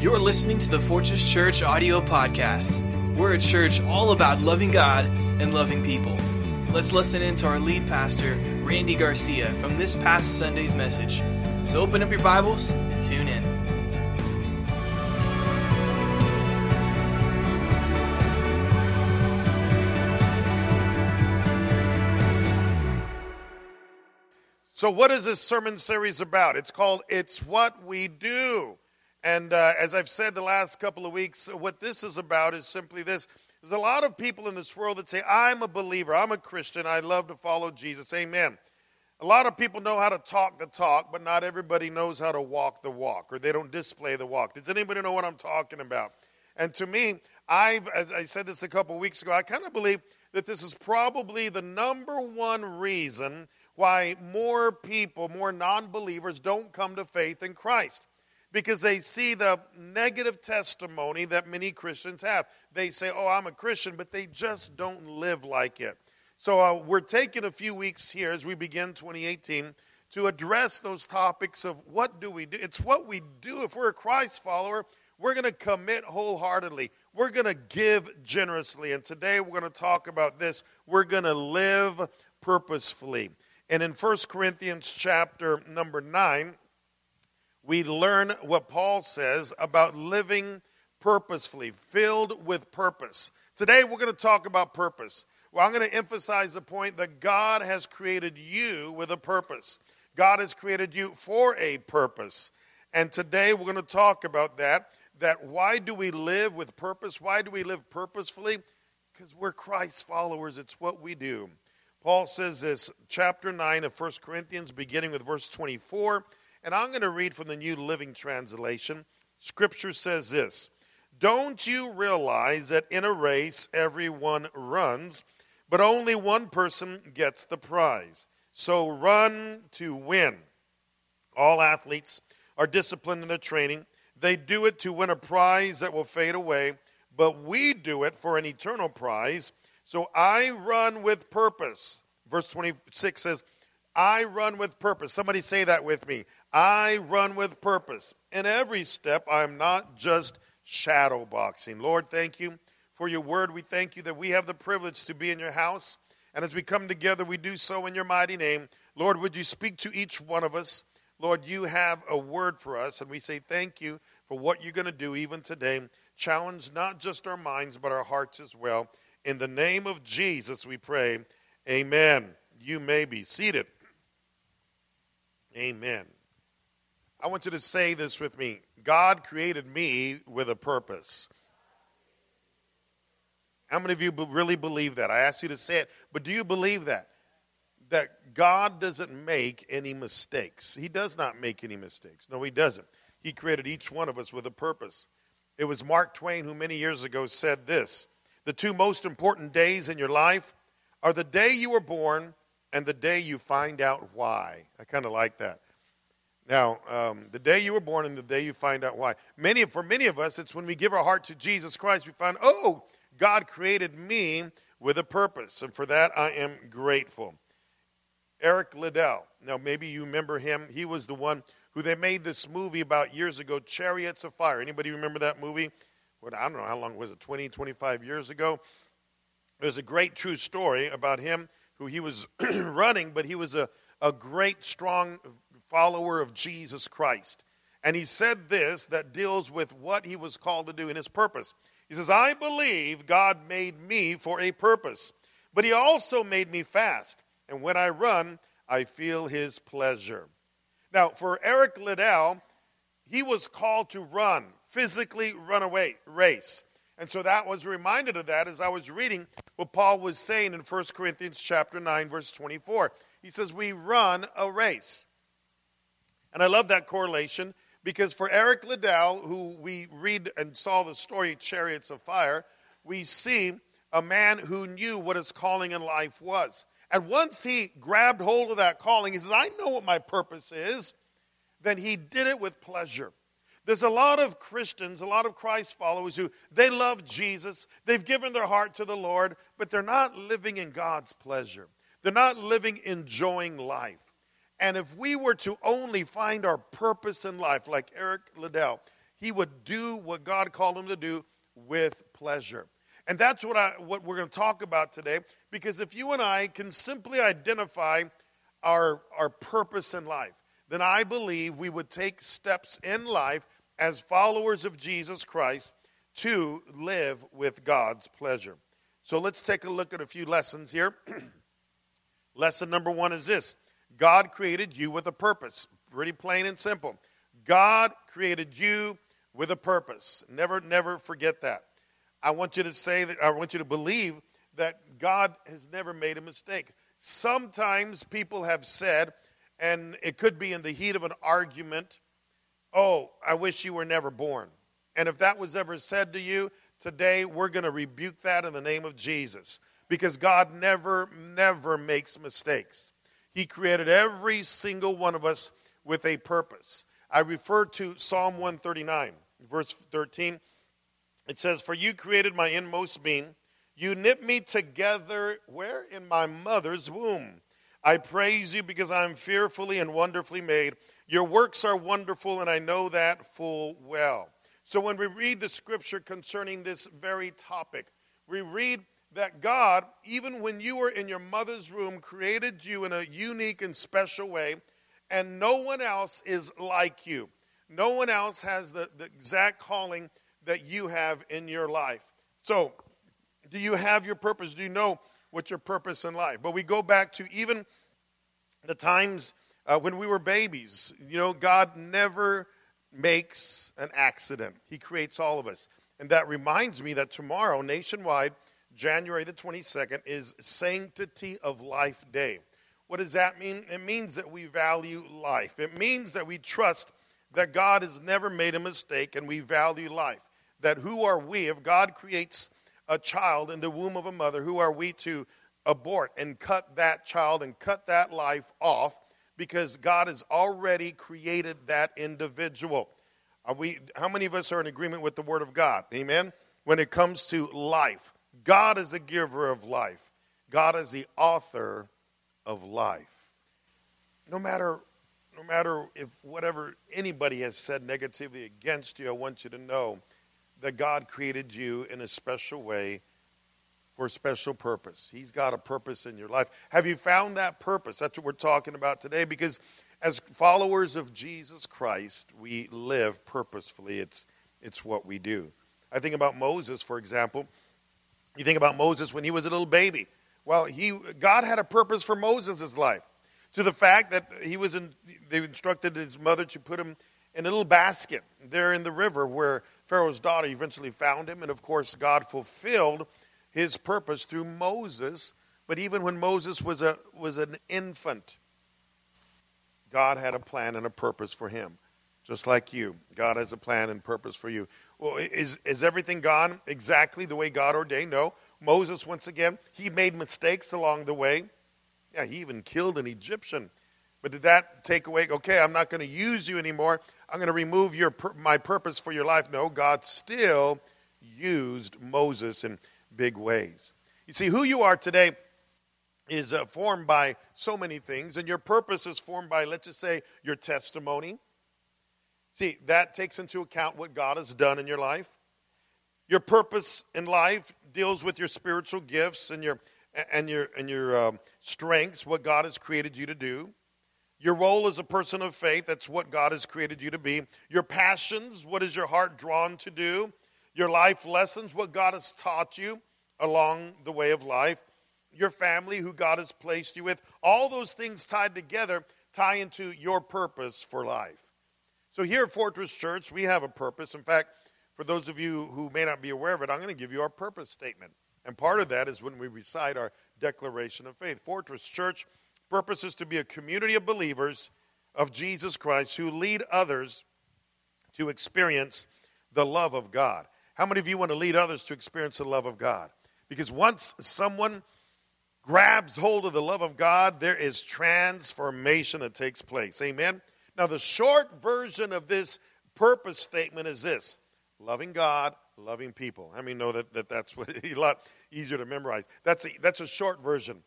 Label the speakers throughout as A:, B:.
A: You're listening to the Fortress Church audio podcast. We're a church all about loving God and loving people. Let's listen in to our lead pastor, Randy Garcia, from this past Sunday's message. So open up your Bibles and tune in.
B: So, what is this sermon series about? It's called It's What We Do. And uh, as I've said the last couple of weeks, what this is about is simply this. There's a lot of people in this world that say, I'm a believer, I'm a Christian, I love to follow Jesus. Amen. A lot of people know how to talk the talk, but not everybody knows how to walk the walk, or they don't display the walk. Does anybody know what I'm talking about? And to me, I've, as I said this a couple of weeks ago, I kind of believe that this is probably the number one reason why more people, more non believers, don't come to faith in Christ. Because they see the negative testimony that many Christians have. They say, Oh, I'm a Christian, but they just don't live like it. So uh, we're taking a few weeks here as we begin 2018 to address those topics of what do we do. It's what we do. If we're a Christ follower, we're going to commit wholeheartedly. We're going to give generously. And today we're going to talk about this. We're going to live purposefully. And in 1 Corinthians chapter number 9, we learn what Paul says about living purposefully, filled with purpose. Today we're going to talk about purpose. Well, I'm going to emphasize the point that God has created you with a purpose. God has created you for a purpose. And today we're going to talk about that. That why do we live with purpose? Why do we live purposefully? Because we're Christ followers. It's what we do. Paul says this, chapter 9 of 1 Corinthians, beginning with verse 24. And I'm going to read from the New Living Translation. Scripture says this Don't you realize that in a race everyone runs, but only one person gets the prize? So run to win. All athletes are disciplined in their training. They do it to win a prize that will fade away, but we do it for an eternal prize. So I run with purpose. Verse 26 says, I run with purpose. Somebody say that with me. I run with purpose. In every step, I am not just shadow boxing. Lord, thank you for your word. We thank you that we have the privilege to be in your house. And as we come together, we do so in your mighty name. Lord, would you speak to each one of us? Lord, you have a word for us, and we say thank you for what you're going to do even today. Challenge not just our minds, but our hearts as well. In the name of Jesus, we pray. Amen. You may be seated. Amen. I want you to say this with me God created me with a purpose. How many of you really believe that? I asked you to say it, but do you believe that? That God doesn't make any mistakes. He does not make any mistakes. No, He doesn't. He created each one of us with a purpose. It was Mark Twain who many years ago said this the two most important days in your life are the day you were born and the day you find out why. I kind of like that. Now, um, the day you were born and the day you find out why. Many, for many of us, it's when we give our heart to Jesus Christ, we find, oh, God created me with a purpose. And for that, I am grateful. Eric Liddell. Now, maybe you remember him. He was the one who they made this movie about years ago, Chariots of Fire. Anybody remember that movie? what, I don't know how long was it, 20, 25 years ago. There's a great true story about him who he was running, but he was a, a great, strong follower of Jesus Christ. And he said this that deals with what he was called to do in his purpose. He says, I believe God made me for a purpose, but he also made me fast. And when I run, I feel his pleasure. Now, for Eric Liddell, he was called to run physically run away race. And so that was reminded of that as I was reading what Paul was saying in 1 Corinthians chapter 9 verse 24. He says we run a race. And I love that correlation because for Eric Liddell who we read and saw the story Chariots of Fire, we see a man who knew what his calling in life was. And once he grabbed hold of that calling, he says, I know what my purpose is. Then he did it with pleasure. There's a lot of Christians, a lot of Christ followers who they love Jesus, they've given their heart to the Lord, but they're not living in God's pleasure. They're not living enjoying life. And if we were to only find our purpose in life, like Eric Liddell, he would do what God called him to do with pleasure. And that's what, I, what we're going to talk about today, because if you and I can simply identify our, our purpose in life, then I believe we would take steps in life as followers of Jesus Christ to live with God's pleasure. So let's take a look at a few lessons here. Lesson number one is this God created you with a purpose. Pretty plain and simple. God created you with a purpose. Never, never forget that. I want you to say that, I want you to believe that God has never made a mistake. Sometimes people have said, and it could be in the heat of an argument, oh, I wish you were never born. And if that was ever said to you, today we're going to rebuke that in the name of Jesus because God never, never makes mistakes. He created every single one of us with a purpose. I refer to Psalm 139, verse 13. It says, For you created my inmost being. You knit me together where? In my mother's womb. I praise you because I'm fearfully and wonderfully made. Your works are wonderful, and I know that full well. So when we read the scripture concerning this very topic, we read that God, even when you were in your mother's womb, created you in a unique and special way, and no one else is like you. No one else has the, the exact calling that you have in your life. So, do you have your purpose? Do you know what your purpose in life? But we go back to even the times uh, when we were babies. You know, God never makes an accident, He creates all of us. And that reminds me that tomorrow, nationwide, January the 22nd, is Sanctity of Life Day. What does that mean? It means that we value life. It means that we trust that God has never made a mistake and we value life. That who are we? If God creates a child in the womb of a mother, who are we to abort and cut that child and cut that life off because God has already created that individual? Are we, how many of us are in agreement with the Word of God? Amen? When it comes to life, God is a giver of life, God is the author of life. No matter no matter if whatever anybody has said negatively against you, I want you to know that God created you in a special way for a special purpose. He's got a purpose in your life. Have you found that purpose? That's what we're talking about today because as followers of Jesus Christ, we live purposefully. It's it's what we do. I think about Moses, for example. You think about Moses when he was a little baby. Well, he God had a purpose for Moses' life. To the fact that he was in, they instructed his mother to put him in a little basket there in the river where Pharaoh's daughter eventually found him. And of course, God fulfilled his purpose through Moses. But even when Moses was, a, was an infant, God had a plan and a purpose for him. Just like you, God has a plan and purpose for you. Well, is, is everything gone exactly the way God ordained? No. Moses, once again, he made mistakes along the way. Yeah, he even killed an Egyptian. But did that take away, okay, I'm not going to use you anymore. I'm going to remove your, my purpose for your life. No, God still used Moses in big ways. You see, who you are today is uh, formed by so many things, and your purpose is formed by, let's just say, your testimony. See, that takes into account what God has done in your life. Your purpose in life deals with your spiritual gifts and your and your and your um, strengths, what God has created you to do. Your role as a person of faith, that's what God has created you to be. Your passions, what is your heart drawn to do? Your life lessons, what God has taught you along the way of life. Your family, who God has placed you with. All those things tied together tie into your purpose for life. So here at Fortress Church, we have a purpose. In fact, for those of you who may not be aware of it, I'm going to give you our purpose statement. And part of that is when we recite our declaration of faith. Fortress Church purpose is to be a community of believers of Jesus Christ who lead others to experience the love of God. How many of you want to lead others to experience the love of God? Because once someone grabs hold of the love of God, there is transformation that takes place. Amen? Now, the short version of this purpose statement is this loving God, loving people. I mean, know that, that that's what, a lot easier to memorize. That's a, that's a short version.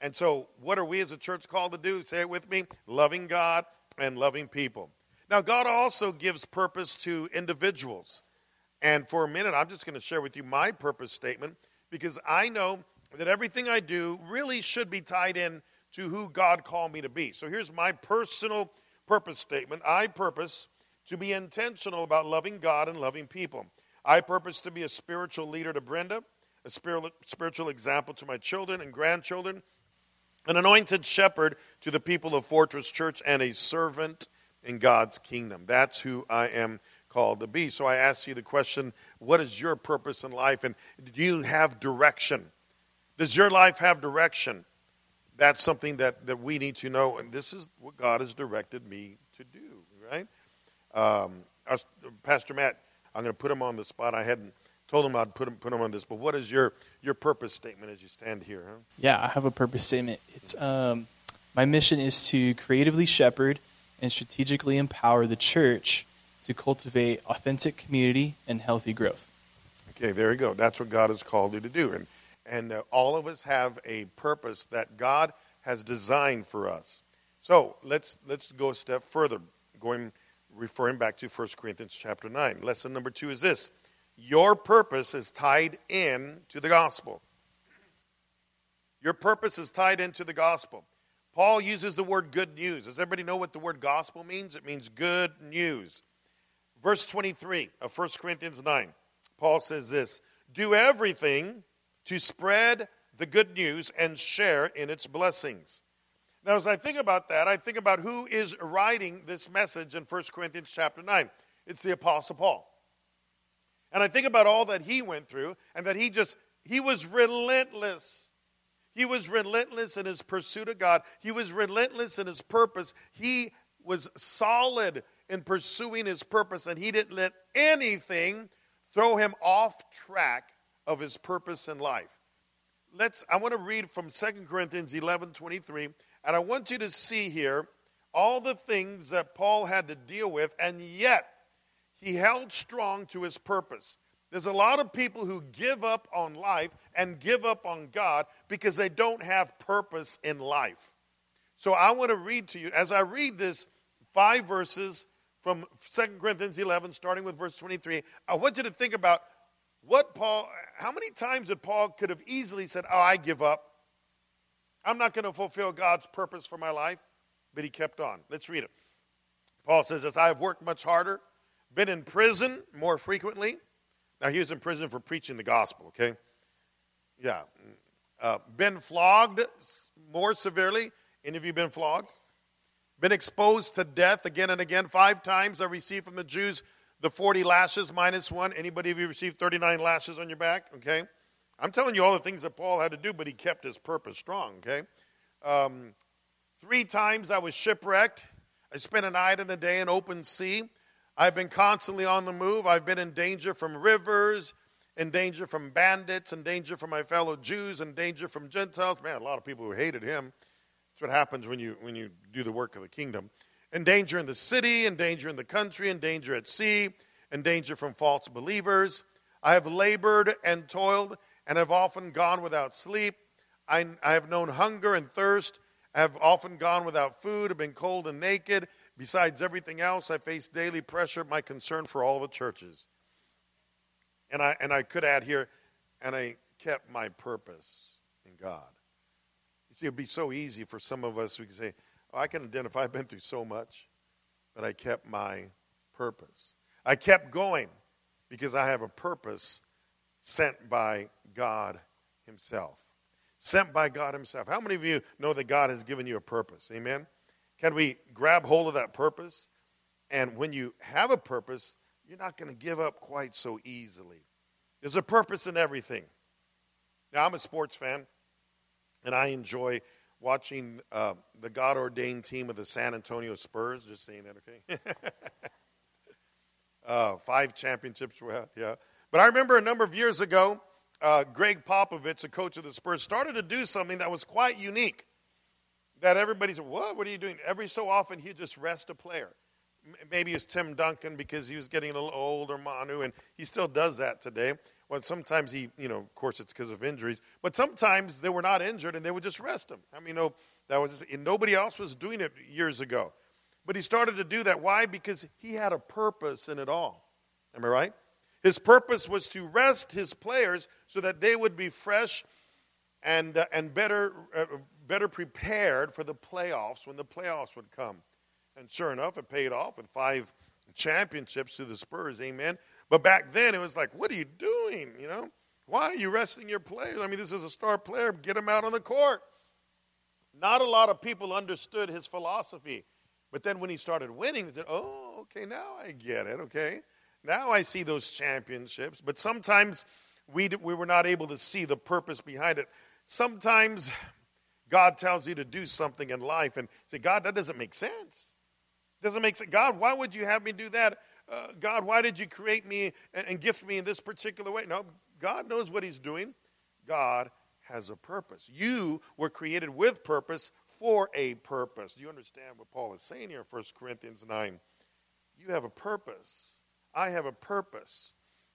B: And so, what are we as a church called to do? Say it with me loving God and loving people. Now, God also gives purpose to individuals. And for a minute, I'm just going to share with you my purpose statement because I know that everything I do really should be tied in to who God called me to be. So here's my personal purpose statement I purpose to be intentional about loving God and loving people. I purpose to be a spiritual leader to Brenda, a spiritual example to my children and grandchildren, an anointed shepherd to the people of Fortress Church, and a servant in God's kingdom. That's who I am called to be. So I ask you the question what is your purpose in life? And do you have direction? Does your life have direction? That's something that, that we need to know. And this is what God has directed me to do, right? Um, Pastor Matt, I'm going to put him on the spot. I hadn't told him I'd put him, put him on this, but what is your, your purpose statement as you stand here? Huh?
C: Yeah, I have a purpose statement. It's um, my mission is to creatively shepherd and strategically empower the church to cultivate authentic community and healthy growth.
B: Okay, there you go. That's what God has called you to do. And, and uh, all of us have a purpose that God has designed for us. So let's, let's go a step further, going, referring back to 1 Corinthians chapter 9. Lesson number two is this Your purpose is tied in to the gospel. Your purpose is tied into the gospel. Paul uses the word good news. Does everybody know what the word gospel means? It means good news. Verse 23 of 1 Corinthians 9, Paul says this Do everything to spread the good news and share in its blessings. Now, as I think about that, I think about who is writing this message in 1 Corinthians chapter 9. It's the Apostle Paul. And I think about all that he went through and that he just, he was relentless he was relentless in his pursuit of God. He was relentless in his purpose. He was solid in pursuing his purpose, and he didn't let anything throw him off track of his purpose in life. Let's I want to read from 2 Corinthians 11 23, and I want you to see here all the things that Paul had to deal with, and yet he held strong to his purpose. There's a lot of people who give up on life and give up on God because they don't have purpose in life. So I want to read to you, as I read this, five verses from 2 Corinthians 11, starting with verse 23. I want you to think about what Paul, how many times that Paul could have easily said, Oh, I give up. I'm not going to fulfill God's purpose for my life. But he kept on. Let's read it. Paul says "As I have worked much harder, been in prison more frequently now, he was in prison for preaching the gospel, okay? Yeah. Uh, been flogged more severely. Any of you been flogged? Been exposed to death again and again. Five times I received from the Jews the 40 lashes minus one. Anybody of you received 39 lashes on your back? Okay. I'm telling you all the things that Paul had to do, but he kept his purpose strong, okay? Um, three times I was shipwrecked. I spent a night and a day in open sea. I've been constantly on the move. I've been in danger from rivers, in danger from bandits, in danger from my fellow Jews, in danger from Gentiles. Man, a lot of people who hated him. That's what happens when you, when you do the work of the kingdom. In danger in the city, in danger in the country, in danger at sea, in danger from false believers. I have labored and toiled and have often gone without sleep. I, I have known hunger and thirst. I have often gone without food, have been cold and naked. Besides everything else, I face daily pressure, my concern for all the churches. And I, and I could add here, and I kept my purpose in God. You see, it would be so easy for some of us, we could say, I can identify, I've been through so much, but I kept my purpose. I kept going because I have a purpose sent by God Himself. Sent by God Himself. How many of you know that God has given you a purpose? Amen? Can we grab hold of that purpose? And when you have a purpose, you're not going to give up quite so easily. There's a purpose in everything. Now, I'm a sports fan, and I enjoy watching uh, the God ordained team of the San Antonio Spurs. Just saying that, okay? uh, five championships, were had, yeah. But I remember a number of years ago, uh, Gregg Popovich, the coach of the Spurs, started to do something that was quite unique that everybody said, What? What are you doing? Every so often, he'd just rest a player. Maybe it was Tim Duncan because he was getting a little old, or Manu, and he still does that today. Well, sometimes he, you know, of course, it's because of injuries, but sometimes they were not injured and they would just rest them. I mean, know, that was, nobody else was doing it years ago. But he started to do that. Why? Because he had a purpose in it all. Am I right? His purpose was to rest his players so that they would be fresh and, uh, and better, uh, better prepared for the playoffs when the playoffs would come. And sure enough, it paid off with five championships to the Spurs. Amen. But back then, it was like, what are you doing? You know, why are you resting your players? I mean, this is a star player. Get him out on the court. Not a lot of people understood his philosophy. But then when he started winning, they said, oh, okay, now I get it, okay? Now I see those championships. But sometimes we, we were not able to see the purpose behind it. Sometimes God tells you to do something in life and say, God, that doesn't make sense. Doesn't make sense. God, why would you have me do that? Uh, God, why did you create me and, and gift me in this particular way? No, God knows what He's doing. God has a purpose. You were created with purpose for a purpose. Do you understand what Paul is saying here in 1 Corinthians 9? You have a purpose. I have a purpose.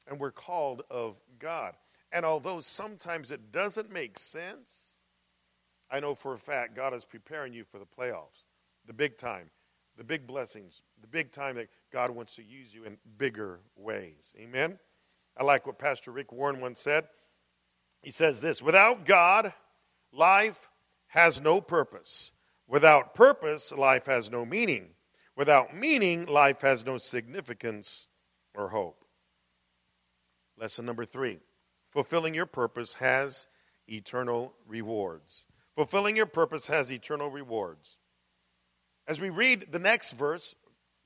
B: And we're called of God. And although sometimes it doesn't make sense, I know for a fact God is preparing you for the playoffs, the big time, the big blessings, the big time that God wants to use you in bigger ways. Amen? I like what Pastor Rick Warren once said. He says this Without God, life has no purpose. Without purpose, life has no meaning. Without meaning, life has no significance or hope. Lesson number three fulfilling your purpose has eternal rewards. Fulfilling your purpose has eternal rewards. As we read the next verse,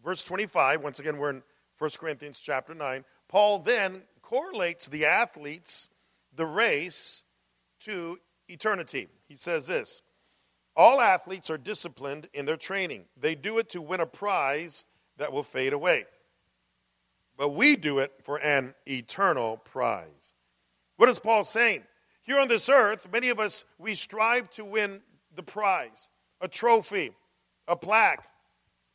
B: verse 25, once again, we're in 1 Corinthians chapter 9, Paul then correlates the athletes, the race, to eternity. He says this All athletes are disciplined in their training, they do it to win a prize that will fade away. But we do it for an eternal prize. What is Paul saying? Here on this earth, many of us, we strive to win the prize, a trophy, a plaque.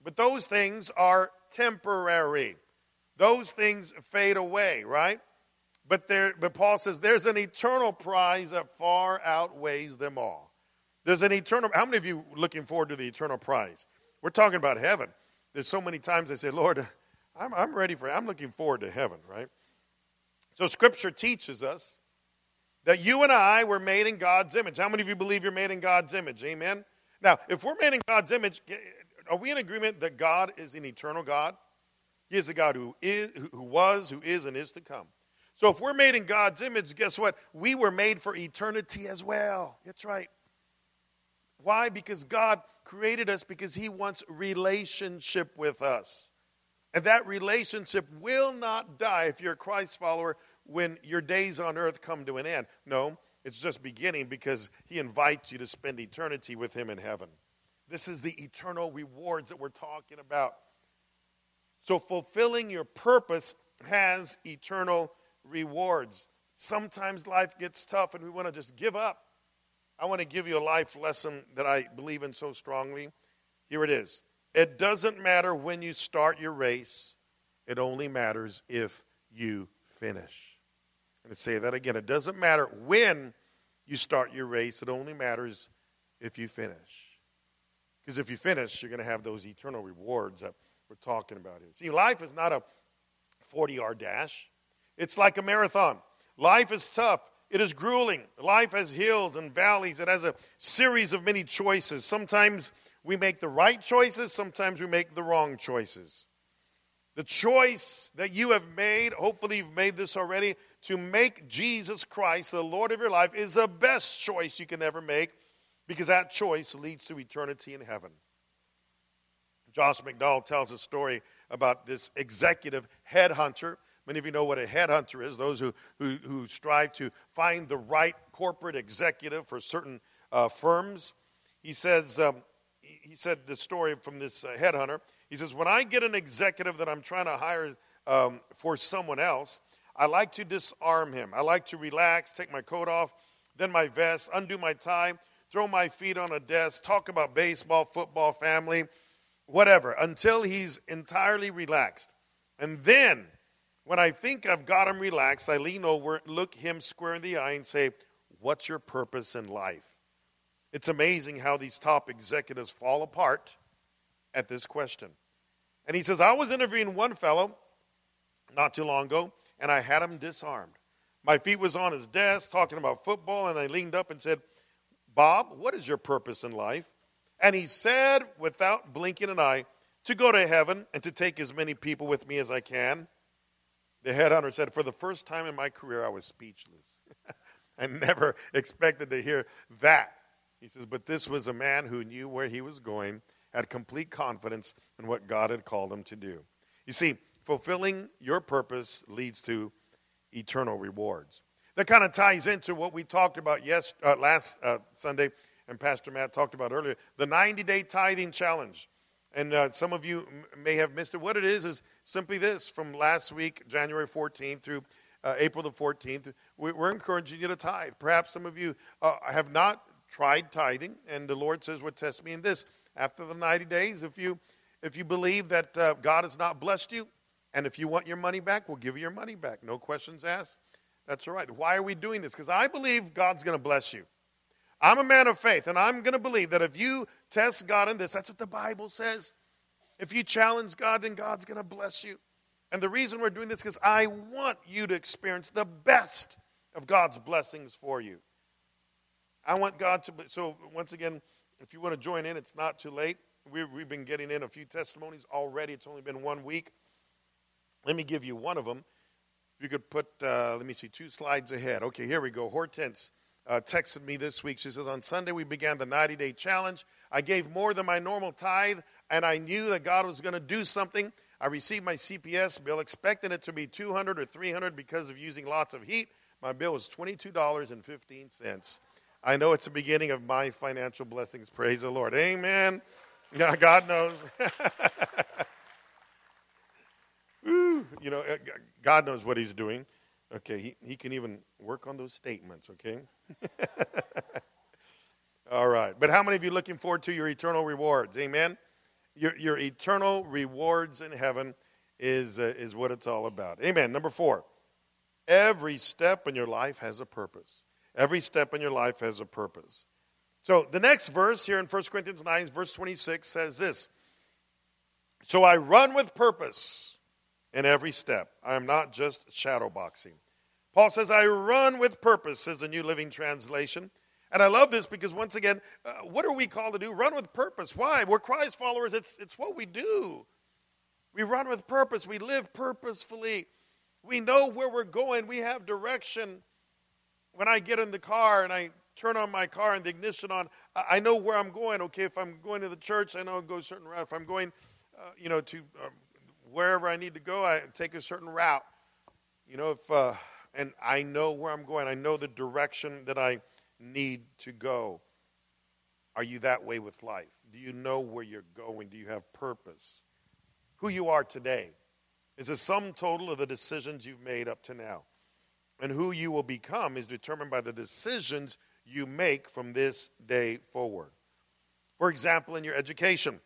B: But those things are temporary. Those things fade away, right? But, there, but Paul says there's an eternal prize that far outweighs them all. There's an eternal, how many of you looking forward to the eternal prize? We're talking about heaven. There's so many times I say, Lord, I'm, I'm ready for, I'm looking forward to heaven, right? So scripture teaches us that you and I were made in God's image. How many of you believe you're made in God's image? Amen? Now, if we're made in God's image, are we in agreement that God is an eternal God? He is a God who is, who was, who is, and is to come. So if we're made in God's image, guess what? We were made for eternity as well. That's right. Why? Because God created us because He wants relationship with us. And that relationship will not die if you're a Christ follower when your days on earth come to an end. No, it's just beginning because He invites you to spend eternity with Him in heaven. This is the eternal rewards that we're talking about. So, fulfilling your purpose has eternal rewards. Sometimes life gets tough and we want to just give up. I want to give you a life lesson that I believe in so strongly. Here it is. It doesn't matter when you start your race, it only matters if you finish. I'm going to say that again. It doesn't matter when you start your race, it only matters if you finish. Because if you finish, you're going to have those eternal rewards that we're talking about here. See, life is not a 40 yard dash. It's like a marathon. Life is tough. It is grueling. Life has hills and valleys. It has a series of many choices. Sometimes we make the right choices, sometimes we make the wrong choices. The choice that you have made, hopefully you've made this already, to make Jesus Christ the Lord of your life is the best choice you can ever make because that choice leads to eternity in heaven. Josh McDowell tells a story about this executive headhunter Many of you know what a headhunter is those who, who, who strive to find the right corporate executive for certain uh, firms. He says, um, he said the story from this uh, headhunter. He says, When I get an executive that I'm trying to hire um, for someone else, I like to disarm him. I like to relax, take my coat off, then my vest, undo my tie, throw my feet on a desk, talk about baseball, football, family, whatever, until he's entirely relaxed. And then when I think I've got him relaxed, I lean over, look him square in the eye, and say, What's your purpose in life? It's amazing how these top executives fall apart at this question. And he says, I was interviewing one fellow not too long ago, and I had him disarmed. My feet was on his desk talking about football, and I leaned up and said, Bob, what is your purpose in life? And he said, without blinking an eye, to go to heaven and to take as many people with me as I can. The headhunter said, For the first time in my career, I was speechless. I never expected to hear that. He says, But this was a man who knew where he was going, had complete confidence in what God had called him to do. You see, fulfilling your purpose leads to eternal rewards. That kind of ties into what we talked about yes, uh, last uh, Sunday, and Pastor Matt talked about earlier the 90 day tithing challenge. And uh, some of you m- may have missed it. What it is is simply this from last week, January 14th through uh, April the 14th, we, are encouraging you to tithe. Perhaps some of you uh, have not tried tithing, and the Lord says, Well, test me in this. After the 90 days, if you, if you believe that uh, God has not blessed you, and if you want your money back, we'll give you your money back. No questions asked. That's all right. Why are we doing this? Because I believe God's going to bless you. I'm a man of faith, and I'm going to believe that if you test God in this, that's what the Bible says. If you challenge God, then God's going to bless you. And the reason we're doing this is because I want you to experience the best of God's blessings for you. I want God to. So, once again, if you want to join in, it's not too late. We've, we've been getting in a few testimonies already. It's only been one week. Let me give you one of them. You could put, uh, let me see, two slides ahead. Okay, here we go. Hortense uh, texted me this week. She says, On Sunday, we began the 90 day challenge. I gave more than my normal tithe, and I knew that God was going to do something. I received my CPS bill, expecting it to be 200 or 300 because of using lots of heat. My bill was $22.15. I know it's the beginning of my financial blessings. Praise the Lord. Amen. Yeah, God knows. you know, uh, God knows what He's doing. Okay, He, he can even work on those statements, okay? All right. But how many of you looking forward to your eternal rewards? Amen? Your, your eternal rewards in heaven is, uh, is what it's all about. Amen. Number four, every step in your life has a purpose. Every step in your life has a purpose. So the next verse here in 1 Corinthians 9, verse 26 says this So I run with purpose in every step. I am not just shadowboxing. Paul says, I run with purpose, says the New Living Translation. And I love this because, once again, uh, what are we called to do? Run with purpose. Why? We're Christ followers, it's, it's what we do. We run with purpose, we live purposefully. We know where we're going, we have direction. When I get in the car and I turn on my car and the ignition on, I know where I'm going. Okay, if I'm going to the church, I know I'll go a certain route. If I'm going, uh, you know, to um, wherever I need to go, I take a certain route. You know, if uh, and I know where I'm going. I know the direction that I need to go. Are you that way with life? Do you know where you're going? Do you have purpose? Who you are today is a sum total of the decisions you've made up to now. And who you will become is determined by the decisions you make from this day forward. For example, in your education,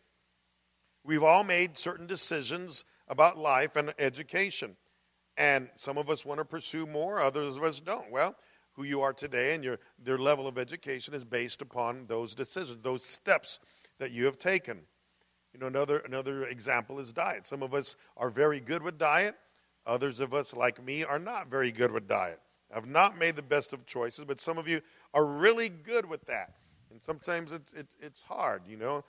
B: we've all made certain decisions about life and education. And some of us want to pursue more, others of us don't. Well, who you are today and your, level of education is based upon those decisions, those steps that you have taken. You know, another, another example is diet. Some of us are very good with diet. Others of us, like me, are not very good with diet. I've not made the best of choices, but some of you are really good with that. And sometimes it's, it's, it's hard, you know.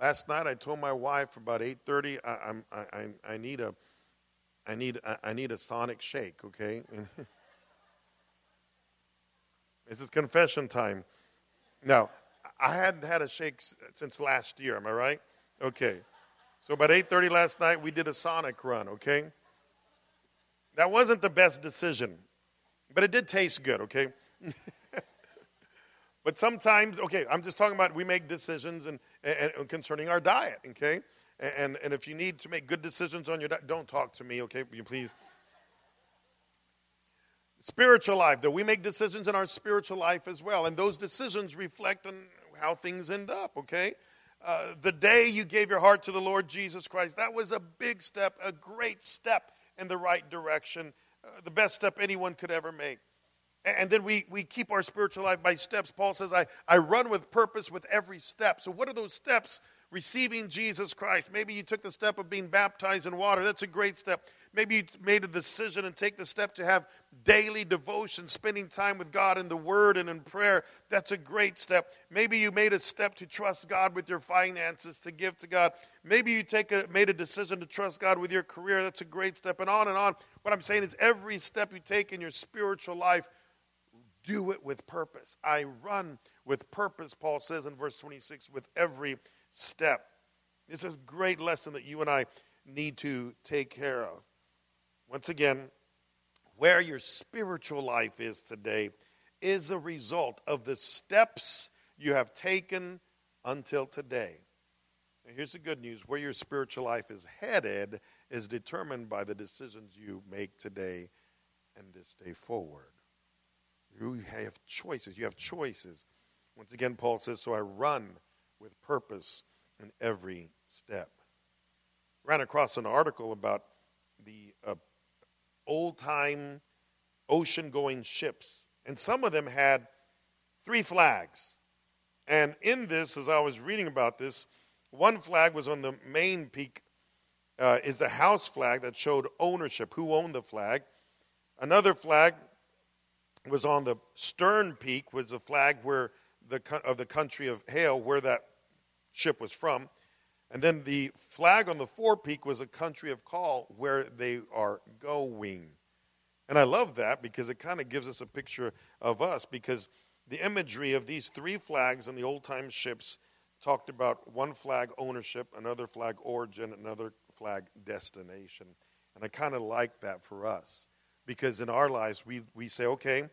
B: Last night I told my wife about 8.30, I, I, I, I need a I need, I need a sonic shake, okay? this is confession time. Now, I hadn't had a shake since last year, am I right? Okay. So about 8:30 last night we did a sonic run, okay? That wasn't the best decision, but it did taste good, okay? but sometimes, okay, I'm just talking about we make decisions and, and, and concerning our diet, okay? And, and if you need to make good decisions on your diet, don't talk to me, okay? You please. Spiritual life, though, we make decisions in our spiritual life as well. And those decisions reflect on how things end up, okay? Uh, the day you gave your heart to the Lord Jesus Christ, that was a big step, a great step in the right direction, uh, the best step anyone could ever make. And then we, we keep our spiritual life by steps. Paul says, I, I run with purpose with every step. So, what are those steps? receiving Jesus Christ. Maybe you took the step of being baptized in water. That's a great step. Maybe you made a decision and take the step to have daily devotion, spending time with God in the Word and in prayer. That's a great step. Maybe you made a step to trust God with your finances, to give to God. Maybe you take a, made a decision to trust God with your career. That's a great step. And on and on. What I'm saying is, every step you take in your spiritual life, do it with purpose. I run with purpose, Paul says in verse 26, with every step. This is a great lesson that you and I need to take care of. Once again, where your spiritual life is today is a result of the steps you have taken until today. Now, here's the good news where your spiritual life is headed is determined by the decisions you make today and this day forward. You have choices. You have choices. Once again, Paul says, So I run with purpose in every step. Ran across an article about the uh, old time ocean going ships, and some of them had three flags. And in this, as I was reading about this, one flag was on the main peak, uh, is the house flag that showed ownership, who owned the flag. Another flag was on the stern peak, was the flag where the, of the country of hail, where that ship was from. And then the flag on the forepeak was a country of call where they are going. And I love that because it kind of gives us a picture of us because the imagery of these three flags on the old time ships talked about one flag ownership, another flag origin, another flag destination. And I kind of like that for us because in our lives we, we say, okay,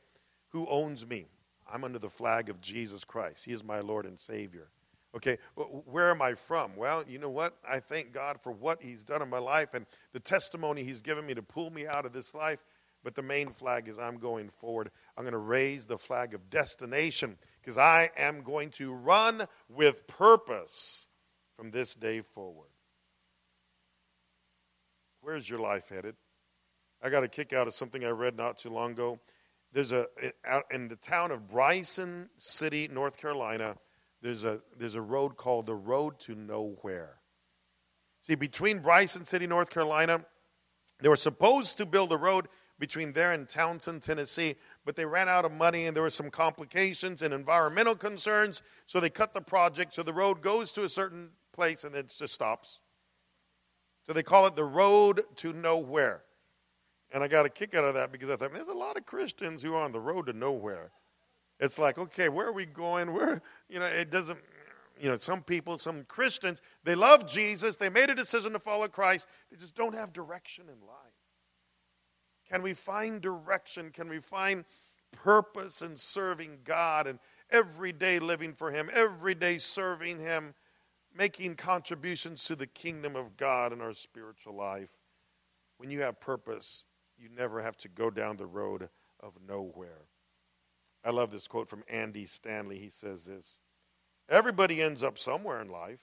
B: who owns me? I'm under the flag of Jesus Christ. He is my Lord and Savior. Okay, where am I from? Well, you know what? I thank God for what He's done in my life and the testimony He's given me to pull me out of this life. But the main flag is I'm going forward. I'm going to raise the flag of destination because I am going to run with purpose from this day forward. Where's your life headed? I got a kick out of something I read not too long ago. There's a out in the town of Bryson City, North Carolina there's a, there's a road called the Road to Nowhere. See, between Bryson City, North Carolina, they were supposed to build a road between there and Townsend, Tennessee, but they ran out of money and there were some complications and environmental concerns, so they cut the project. So the road goes to a certain place and then it just stops. So they call it the Road to Nowhere. And I got a kick out of that because I thought, there's a lot of Christians who are on the road to nowhere. It's like, okay, where are we going? Where, you know, it doesn't, you know, some people, some Christians, they love Jesus. They made a decision to follow Christ. They just don't have direction in life. Can we find direction? Can we find purpose in serving God and every day living for Him, every day serving Him, making contributions to the kingdom of God in our spiritual life? When you have purpose, you never have to go down the road of nowhere. I love this quote from Andy Stanley. He says this Everybody ends up somewhere in life.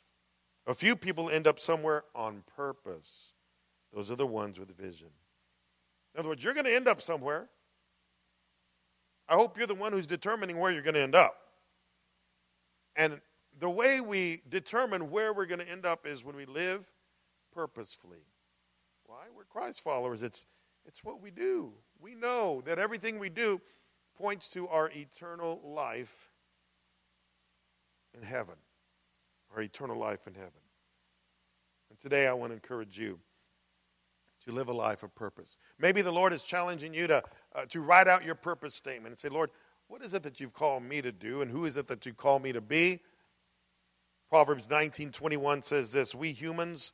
B: A few people end up somewhere on purpose. Those are the ones with vision. In other words, you're going to end up somewhere. I hope you're the one who's determining where you're going to end up. And the way we determine where we're going to end up is when we live purposefully. Why? We're Christ followers. It's, it's what we do. We know that everything we do points to our eternal life in heaven. Our eternal life in heaven. And today I want to encourage you to live a life of purpose. Maybe the Lord is challenging you to, uh, to write out your purpose statement and say, Lord, what is it that you've called me to do and who is it that you call me to be? Proverbs 19:21 says this, we humans,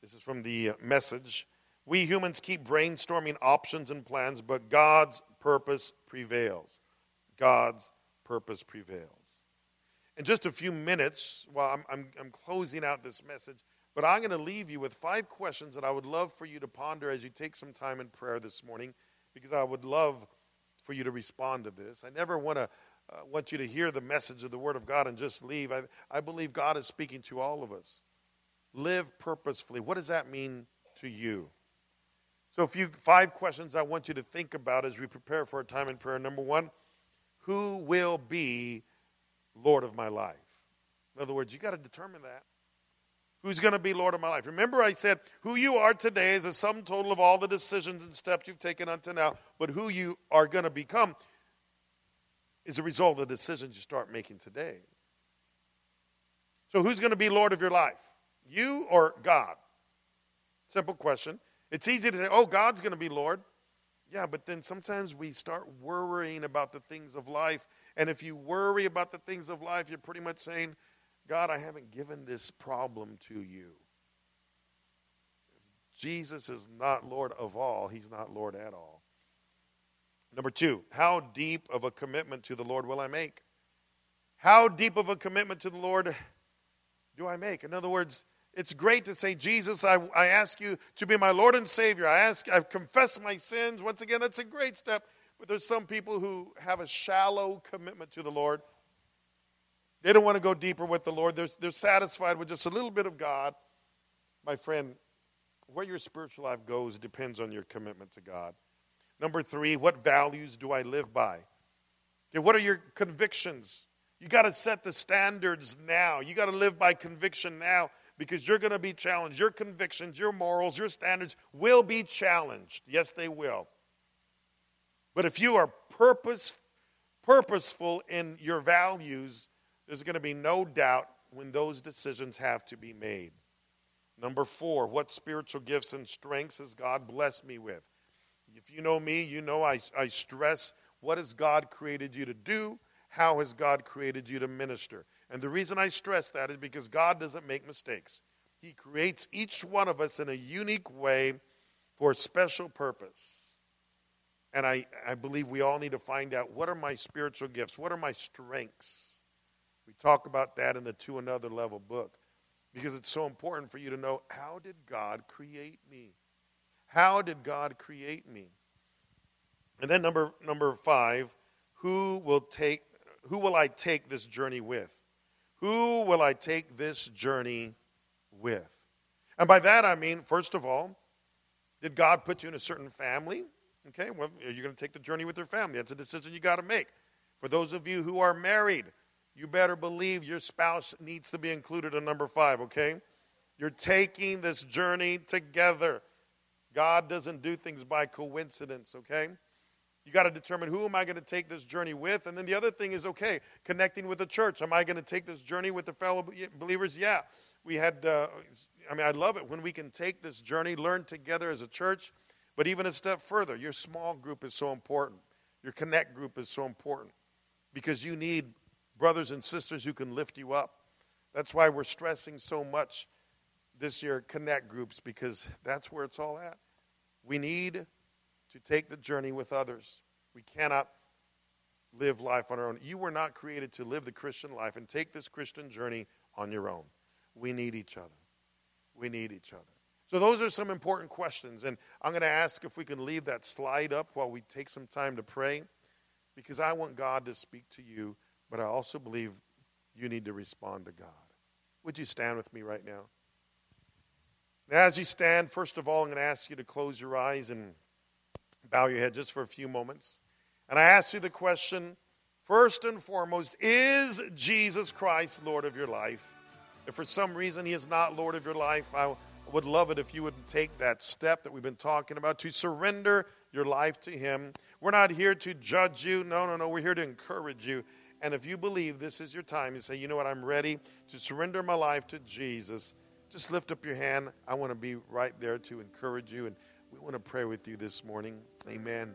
B: this is from the uh, message, we humans keep brainstorming options and plans, but God's purpose prevails. God's purpose prevails. In just a few minutes, while I'm, I'm, I'm closing out this message, but I'm going to leave you with five questions that I would love for you to ponder as you take some time in prayer this morning, because I would love for you to respond to this. I never want to uh, want you to hear the message of the Word of God and just leave. I, I believe God is speaking to all of us. Live purposefully. What does that mean to you? So, a few five questions I want you to think about as we prepare for our time in prayer. Number one, who will be Lord of my life? In other words, you got to determine that. Who's going to be Lord of my life? Remember, I said who you are today is a sum total of all the decisions and steps you've taken until now, but who you are going to become is a result of the decisions you start making today. So, who's going to be Lord of your life? You or God? Simple question. It's easy to say, oh, God's going to be Lord. Yeah, but then sometimes we start worrying about the things of life. And if you worry about the things of life, you're pretty much saying, God, I haven't given this problem to you. Jesus is not Lord of all, he's not Lord at all. Number two, how deep of a commitment to the Lord will I make? How deep of a commitment to the Lord do I make? In other words, it's great to say, Jesus, I, I ask you to be my Lord and Savior. I ask, I've confessed my sins. Once again, that's a great step. But there's some people who have a shallow commitment to the Lord. They don't want to go deeper with the Lord. They're, they're satisfied with just a little bit of God. My friend, where your spiritual life goes depends on your commitment to God. Number three, what values do I live by? Okay, what are your convictions? You got to set the standards now. You got to live by conviction now because you're going to be challenged. Your convictions, your morals, your standards will be challenged. Yes, they will. But if you are purpose, purposeful in your values, there's going to be no doubt when those decisions have to be made. Number four, what spiritual gifts and strengths has God blessed me with? If you know me, you know I, I stress what has God created you to do? How has God created you to minister? And the reason I stress that is because God doesn't make mistakes. He creates each one of us in a unique way for a special purpose. And I, I believe we all need to find out what are my spiritual gifts? What are my strengths? We talk about that in the To Another Level book because it's so important for you to know how did God create me? How did God create me? And then number number 5, who will take who will I take this journey with? Who will I take this journey with? And by that I mean, first of all, did God put you in a certain family? Okay, well, are you're going to take the journey with your family. That's a decision you got to make. For those of you who are married, you better believe your spouse needs to be included in number five, okay? You're taking this journey together. God doesn't do things by coincidence, okay? You got to determine who am I going to take this journey with? And then the other thing is, okay, connecting with the church. Am I going to take this journey with the fellow believers? Yeah. We had, uh, I mean, I love it when we can take this journey, learn together as a church, but even a step further, your small group is so important. Your connect group is so important because you need brothers and sisters who can lift you up. That's why we're stressing so much this year connect groups because that's where it's all at. We need to take the journey with others. We cannot live life on our own. You were not created to live the Christian life and take this Christian journey on your own. We need each other. We need each other. So, those are some important questions. And I'm going to ask if we can leave that slide up while we take some time to pray, because I want God to speak to you, but I also believe you need to respond to God. Would you stand with me right now? As you stand, first of all, I'm going to ask you to close your eyes and bow your head just for a few moments. And I ask you the question first and foremost, is Jesus Christ Lord of your life? If for some reason he is not Lord of your life, I would love it if you would take that step that we've been talking about to surrender your life to him. We're not here to judge you. No, no, no. We're here to encourage you. And if you believe this is your time, you say, you know what, I'm ready to surrender my life to Jesus. Just lift up your hand. I want to be right there to encourage you. And we want to pray with you this morning. Amen.